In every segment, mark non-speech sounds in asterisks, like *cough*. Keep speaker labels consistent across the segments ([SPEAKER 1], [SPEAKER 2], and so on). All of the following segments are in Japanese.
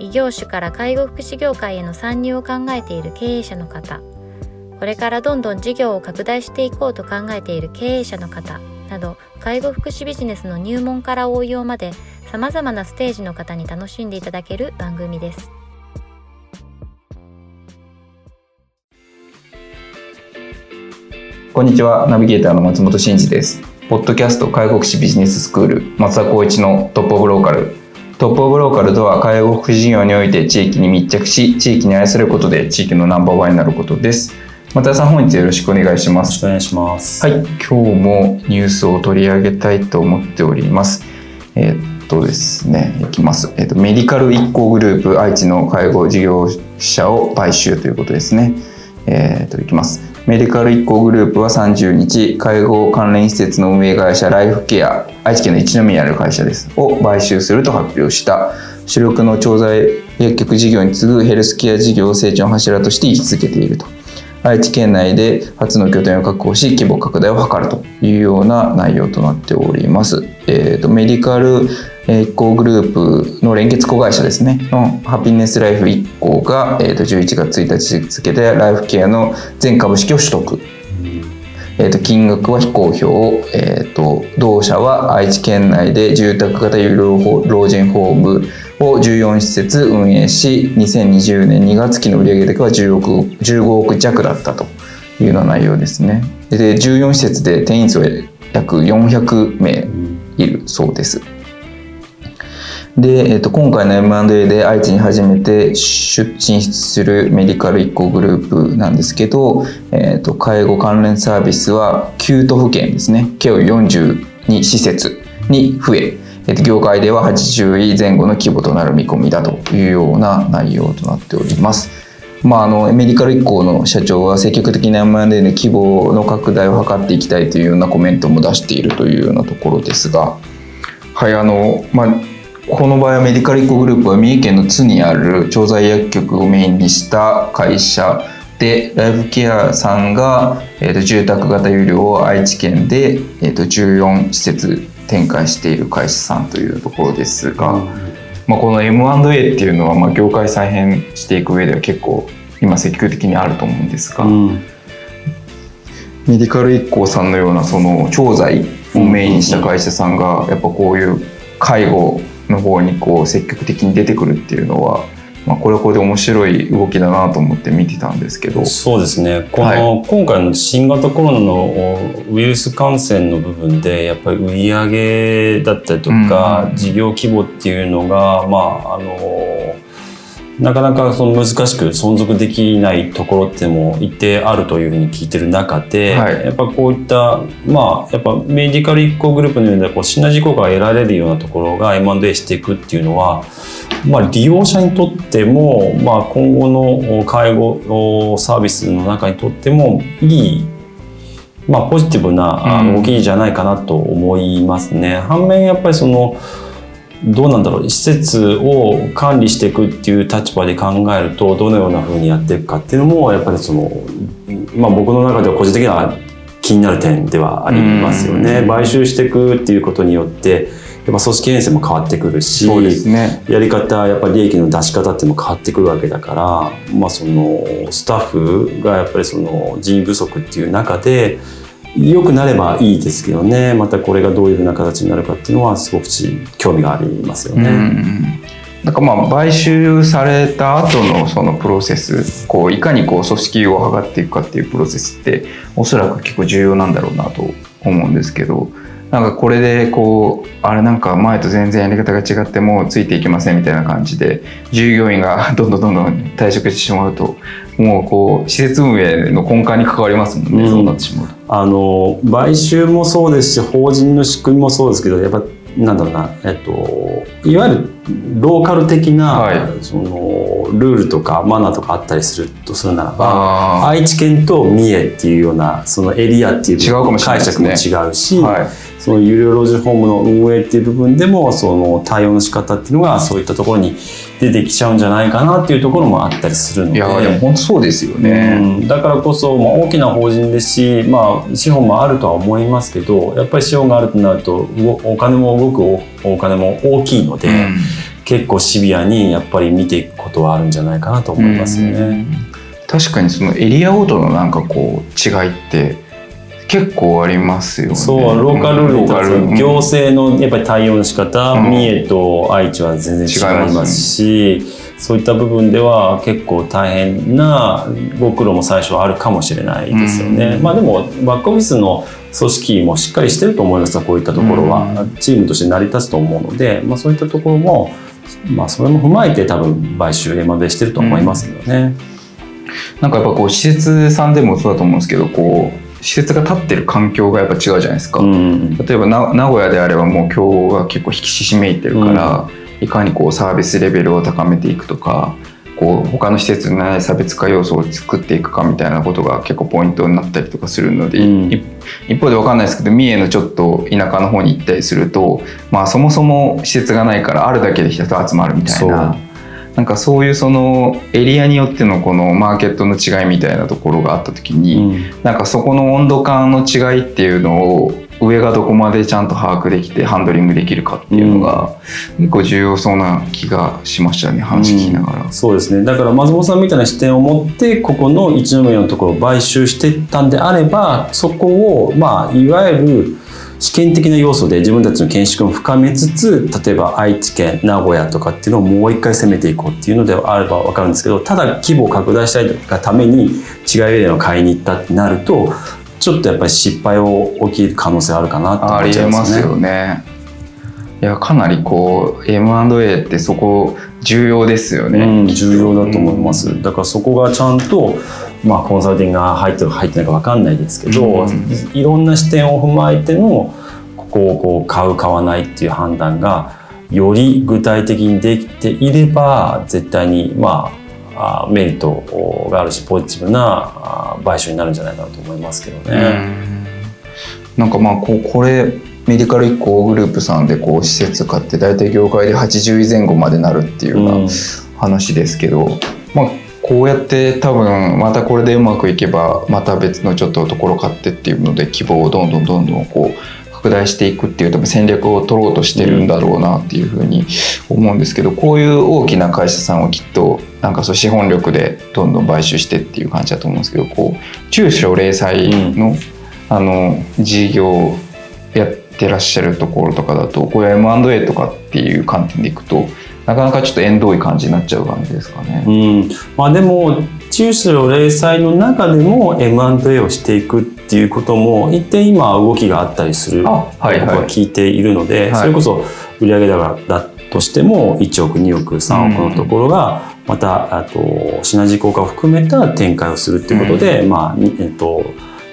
[SPEAKER 1] 異業種から介護福祉業界への参入を考えている経営者の方。これからどんどん事業を拡大していこうと考えている経営者の方。など介護福祉ビジネスの入門から応用までさまざまなステージの方に楽しんでいただける番組です。
[SPEAKER 2] こんにちは。ナビゲーターの松本真嗣です。ポッドキャスト介護福祉ビジネススクール松田光一のトップオブローカル。トップオブローカルとは介護福祉事業において地域に密着し地域に愛されることで地域のナンバーワンになることです。松田さん本日よろしくお願いします。
[SPEAKER 3] お願いします。
[SPEAKER 2] はい。今日もニュースを取り上げたいと思っております。えー、っとですねいきます、えー、っとメディカル一行グループ愛知の介護事業者を買収ということですね。えー、っといきますメディカル一行グループは30日、介護関連施設の運営会社ライフケア、愛知県の一宮にある会社です、を買収すると発表した。主力の調剤薬局事業に次ぐヘルスケア事業を成長の柱として位置づけていると。愛知県内で初の拠点を確保し規模拡大を図るというような内容となっております。えーと、メディカル一行グループの連結子会社ですねのハピネスライフ一行が、えー、と11月1日付でライフケアの全株式を取得。えー、と金額は非公表、えー、と同社は愛知県内で住宅型有料老人ホームを14施設運営し2020年2月期の売上高は10億15億弱だったというような内容ですね。で14施設で定員数は約400名いるそうです。で、えー、と今回の M&A で愛知に初めて出進出するメディカル1個グループなんですけど、えー、と介護関連サービスは9都府県ですね。計42施設に増え業界では80位前後の規模となる見込みだというような内容となっております。まあ、あのメディカル1行の社長は積極的な M&A で規模の拡大を図っていきたいというようなコメントも出しているというようなところですが、はいあのまあ、この場合はメディカル1個グループは三重県の津にある調剤薬局をメインにした会社でライフケアさんが、えーと、住宅型有料を愛知県で、えーと、14施設展開している会社さんというところですが、うん、まあ、この M&A っていうのは、まあ、業界再編していく上では結構今積極的にあると思うんですが、うん、メディカル IKKO さんのようなその調剤をメインにした会社さんがやっぱこういう介護の方にこう積極的に出てくるっていうのは、まあ、これはこれで面白い動きだなと思って見てたんですけど。
[SPEAKER 3] そうですね。この、はい、今回の新型コロナのウイルス感染の部分でやっぱり売り上げだったりとか、事業規模っていうのがまああのなかなかその難しく存続できないところっても一定あるというふうに聞いてる中で、はい、やっぱこういったまあやっぱメディカル一行グループのようなこうシナジー効果が得られるようなところが M&A していくっていうのは、まあ、利用者にとっても、まあ、今後の介護サービスの中にとってもいいまあ、ポジティブな動きじゃないかなと思いますね。うん、反面やっぱりそのどうなんだろう施設を管理していくっていう立場で考えるとどのようなふうにやっていくかっていうのもやっぱりその、まあ、僕の中では個人的には気になる点ではありますよね。買収していくっていうことによってやっぱ組織編成も変わってくるし、ね、やり方やっぱり利益の出し方っていうのも変わってくるわけだから、まあ、そのスタッフがやっぱりその人員不足っていう中で良くなればいいですけどね。またこれがどういうふうな形になるかっていうのはすごく興味がありますよね。うん。
[SPEAKER 2] なんかまあ買収された後のそのプロセスこういかにこう組織を図っていくかっていうプロセスっておそらく結構重要なんだろうなと思うんですけどなんかこれでこうあれなんか前と全然やり方が違ってもうついていけませんみたいな感じで従業員が *laughs* どんどんどんどん退職してしまうともうこう施設運営の根幹に関わりますもんね、うん、そうなってしまう
[SPEAKER 3] あの買収もそうですし法人の仕組みもそうですけどやっぱなんだろうな、えっと、いわゆるローカル的な、
[SPEAKER 2] はい。
[SPEAKER 3] そのルールとかマナーとかあったりするとするならば
[SPEAKER 2] あ
[SPEAKER 3] 愛知県と三重っていうようなそのエリアっていう
[SPEAKER 2] 違うかもしれない
[SPEAKER 3] 解釈も違うし、
[SPEAKER 2] ーはい。
[SPEAKER 3] その有料老人ホームの運営っていう部分でもその対応の仕方っていうのがそういったところに出てきちゃうんじゃないかなっていうところもあったりするので。
[SPEAKER 2] いやでも本当そうですよ
[SPEAKER 3] う
[SPEAKER 2] ね、
[SPEAKER 3] ん。だからこそ、まあ、大きな法人ですし、まあ、資本もあるとは思いますけどやっぱり資本があるとなるとうおお金も動くおお金も大きいので、
[SPEAKER 2] うん
[SPEAKER 3] 結構シビアにやっぱり見ていくことはあるんじゃないかなと思いますよね。
[SPEAKER 2] 確かにそのエリアごとのなんかこう違いって結構ありますよね。
[SPEAKER 3] そうローカルルール行政のやっぱり対応の仕方、
[SPEAKER 2] うん。
[SPEAKER 3] 三重と愛知は全然違い
[SPEAKER 2] ま
[SPEAKER 3] ますしそういった部分では結構大変なご苦労も最初はあるかもしれないですよね。
[SPEAKER 2] うん。
[SPEAKER 3] まあでもバックオフィスの組織もしっかりしてると思いますこういったところは、チームとして成り立つと思うので、まあ、そういったところも、まあ、それも踏まえて多分買収 M&A してると思いますよね。
[SPEAKER 2] なんかやっぱこう施設さんでもそうだと思うんですけどこう施設が立ってる環境がやっぱ違うじゃないですか、
[SPEAKER 3] うん
[SPEAKER 2] 例えばな名古屋であればもう今日が結構引き締めいてるから、いかにこうサービスレベルを高めていくとかこう他の施設にない差別化要素を作っていくかみたいなことが結構ポイントになったりとかするので、
[SPEAKER 3] うん。
[SPEAKER 2] い一方で分かんないですけど三重のちょっと田舎の方に行ったりすると、まあ、そもそも施設がないからあるだけで人集まるみたいな。なんかそういうそのエリアによってのこのマーケットの違いみたいなところがあった時に、
[SPEAKER 3] うん。
[SPEAKER 2] なんかそこの温度感の違いっていうのを上がどこまでちゃんと把握できてハンドリングできるかっていうのが結構重要そうな気がしましたね話聞きながら。
[SPEAKER 3] そうですねだから松本さんみたいな視点を持ってここの一宮のところを買収していったんであればそこをまあいわゆる試験的な要素で自分たちの見識を深めつつ例えば愛知県名古屋とかっていうのをもう一回攻めていこうっていうのであれば分かるんですけどただ規模を拡大したいがために違うエリアを買いに行ったってなるとちょっとやっぱり失敗を起きる可能性あるかなって思
[SPEAKER 2] あり
[SPEAKER 3] っちゃいまね。
[SPEAKER 2] えますすよね。いやかなりこう M&A ってそこ重要ですよね。
[SPEAKER 3] うん、重要だと思います。だからそこがちゃんと、まあ、コンサルティングが入ってるか入ってないか分かんないですけど、
[SPEAKER 2] うん
[SPEAKER 3] いいろんな視点を踏まえてのここをこう買う買わないっていう判断がより具体的にできていれば絶対にまああメリットがあるしポジティブなあ買収になるんじゃないかなと思いますけど
[SPEAKER 2] う
[SPEAKER 3] ね。
[SPEAKER 2] んなんかまあこうこれメディカル移行グループさんでこう施設買って大体業界で80位前後までなるっていうような
[SPEAKER 3] うん
[SPEAKER 2] 話ですけど、まあこうやって多分またこれでうまくいけばまた別のちょっとところ買ってっていうので規模をどんどんどんどんこう拡大していくっていう多分戦略を取ろうとしてるんだろうなっていうふうに思うんですけどこういう大きな会社さんをきっとなんかそう資本力でどんどん買収してっていう感じだと思うんですけどこう中小零細の,、あの事業をやってらっしゃるところとかだとこういう M&A とかっていう観点でいくとなかなかちょっと縁遠い感じになっちゃう感じですかね。
[SPEAKER 3] うん、まあでも中小零細の中でも M&A をしていくっていうことも一定今動きがあったりする僕は聞いているので、
[SPEAKER 2] はい。
[SPEAKER 3] それこそ売上高だとしても1億2億3億のところがまたあとシナジー効果を含めた展開をするっていうことで、まあにえっと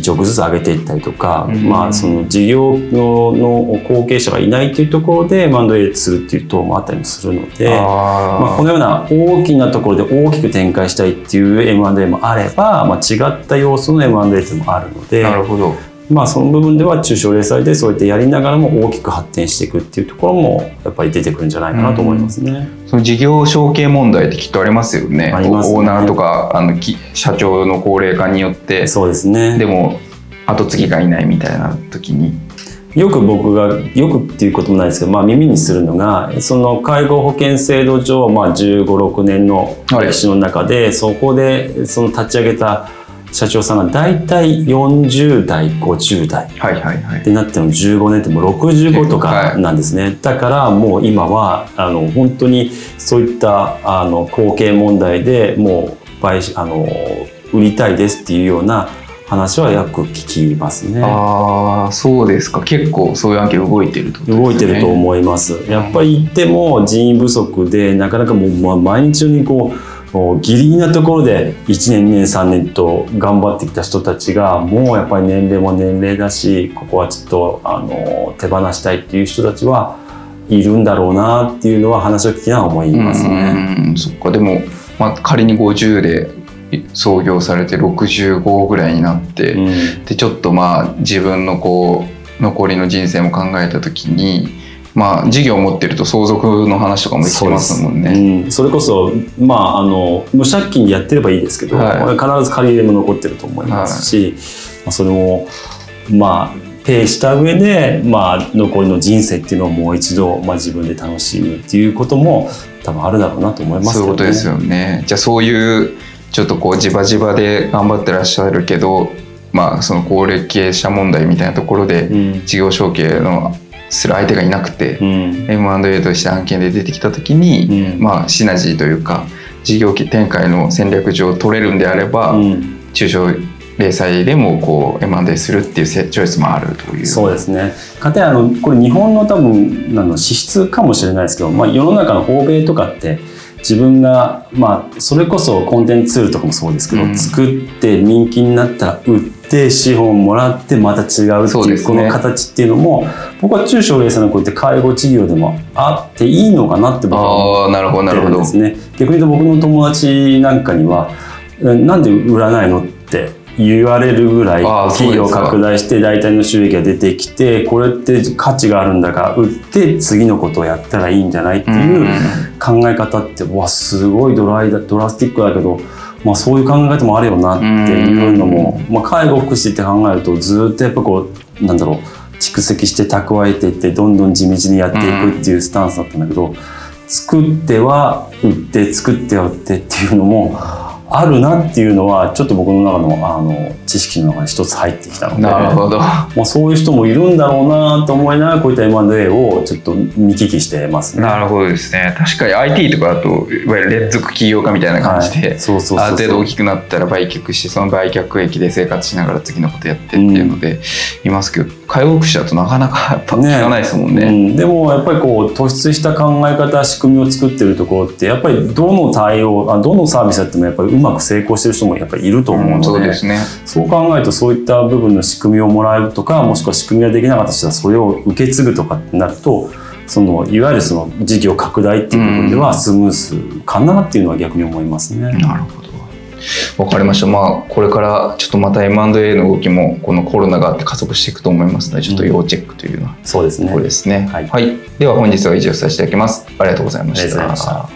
[SPEAKER 3] 1億ずつ上げていったりとか、
[SPEAKER 2] うん
[SPEAKER 3] まあその事業のの後継者がいないというところで M&A するっていう党もあったりもするので。
[SPEAKER 2] あ
[SPEAKER 3] まあ、このような大きなところで大きく展開したいっていう M&A もあれば、まあ、違った要素の M&A もあるので
[SPEAKER 2] なるほど。
[SPEAKER 3] まあ、その部分では中小零細でそうやってやりながらも大きく発展していくっていうところもやっぱり出てくるんじゃないかなと思いますね。
[SPEAKER 2] その事業承継問題ってきっとありますよね。
[SPEAKER 3] ね
[SPEAKER 2] オーナーとかあのき社長の高齢化によって
[SPEAKER 3] そうですね
[SPEAKER 2] でも後継ぎがいないみたいな時に。
[SPEAKER 3] よく僕がよくっていうこともないですけど、まあ、耳にするのがその介護保険制度上、まあ、1 5 6年の歴史の中で、そこでその立ち上げた社長さんが大体40代50代。ってなっても15年ってもう65とかなんですね、だからもう今はあの本当にそういったあの後継問題でもう買収あの売りたいですっていうような話はよく聞きますね。
[SPEAKER 2] ああそうですか結構そういう案件動いてるとね。
[SPEAKER 3] 動いてると思います。やっぱり言っても人員不足でなかなかもうま毎日のようにこうギリギリなところで1年2年3年と頑張ってきた人たちがもうやっぱり年齢も年齢だしここはちょっとあの手放したいっていう人たちはいるんだろうなっていうのは話を聞きながら思いますね。
[SPEAKER 2] うんそっかでも、まあ、仮に50で創業されて65ぐらいになって、
[SPEAKER 3] うん
[SPEAKER 2] でちょっとまあ自分のこう残りの人生も考えた時にまあ事業を持ってると相続の話とかもできてますもんね。
[SPEAKER 3] うん、それこそ、まあ、あの無借金でやってればいいですけど、
[SPEAKER 2] はい。
[SPEAKER 3] 必ず借り入れも残ってると思いますし、まあ、それもまあペイした上で、まあ、残りの人生っていうのをもう一度、まあ、自分で楽しむっていうことも多分あるだろうなと思います
[SPEAKER 2] そういうことですよね。じゃあそういうちょっとこうじばじばで頑張ってらっしゃるけど、まあその高齢経営者問題みたいなところで
[SPEAKER 3] うん。
[SPEAKER 2] 事業承継のする相手がいなくて、
[SPEAKER 3] うん
[SPEAKER 2] M&A として案件で出てきた時に、
[SPEAKER 3] うん
[SPEAKER 2] まあシナジーというか事業展開の戦略上取れるんであれば、
[SPEAKER 3] うん
[SPEAKER 2] 中小零細でもこう M&A するっていうせチョイスもあるという。
[SPEAKER 3] そうですね。かたやあのこれ日本の多分あの資質かもしれないですけど、まあ、世の中の欧米とかって自分が、まあ、それこそコンテンツツールとかもそうですけど、
[SPEAKER 2] うん
[SPEAKER 3] 作って人気になったら売って資本もらってまた違うっていうこの形っていうのも僕は中小零細のこうやって介護事業でもあっていいのかなって僕は思
[SPEAKER 2] ああなるほどな
[SPEAKER 3] って
[SPEAKER 2] る
[SPEAKER 3] んですね。逆に言うと僕の友達なんかには「えなんで売らないの?」って言われるぐらい企業拡大して大体の収益が出てきてこれって価値があるんだから売って次のことをやったらいいんじゃないっていう考え方ってうわすごいドライだドラスティックだけど、まあ、そういう考え方もあるよなっていうのも、まあ、介護福祉って考えるとずっとやっぱこうなんだろう蓄積して蓄えていってどんどん地道にやっていくっていうスタンスだったんだけど、作っては売って作っては売ってっていうのもあるなっていうのはちょっと僕の中のあの知識の中に一つ入ってきたので
[SPEAKER 2] なるほど。
[SPEAKER 3] まあ、そういう人もいるんだろうなと思いながらこういった M&A をちょっと見聞きしてますね。
[SPEAKER 2] なるほどですね。確かに IT とかだといわゆる連続起業家みたいな感じで、
[SPEAKER 3] はいそうそう
[SPEAKER 2] ある程度大きくなったら売却してその売却益で生活しながら次のことやってっていうのでいますけど、介護福祉だとなかなかやっぱ聞かないですもんね。
[SPEAKER 3] うん、でもやっぱりこう突出した考え方仕組みを作ってるところってやっぱりどの対応あどのサービスやってもやっぱりうまく成功してる人もやっぱりいると思うので,、
[SPEAKER 2] そうですね。
[SPEAKER 3] そう考えるとそういった部分の仕組みをもらえるとかもしくは仕組みができなかったとしたらそれを受け継ぐとかってなるとそのいわゆるその事業拡大っていう部分ではスムースかなっていうのは逆に思いますね。
[SPEAKER 2] なるほど。わかりました。まあこれからちょっとまた M&A の動きもこのコロナがあって加速していくと思いますので、ちょっと要チェックというのは
[SPEAKER 3] そうですね
[SPEAKER 2] これですね。
[SPEAKER 3] はい
[SPEAKER 2] では本日は以上させていただきます。
[SPEAKER 3] ありがとうございました。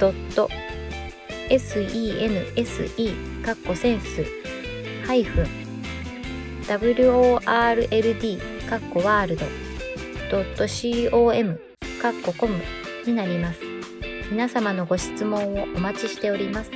[SPEAKER 1] tol.sense かっこセンスハイフン world かっこワールド .com かっこコムになります。皆様のご質問をお待ちしております。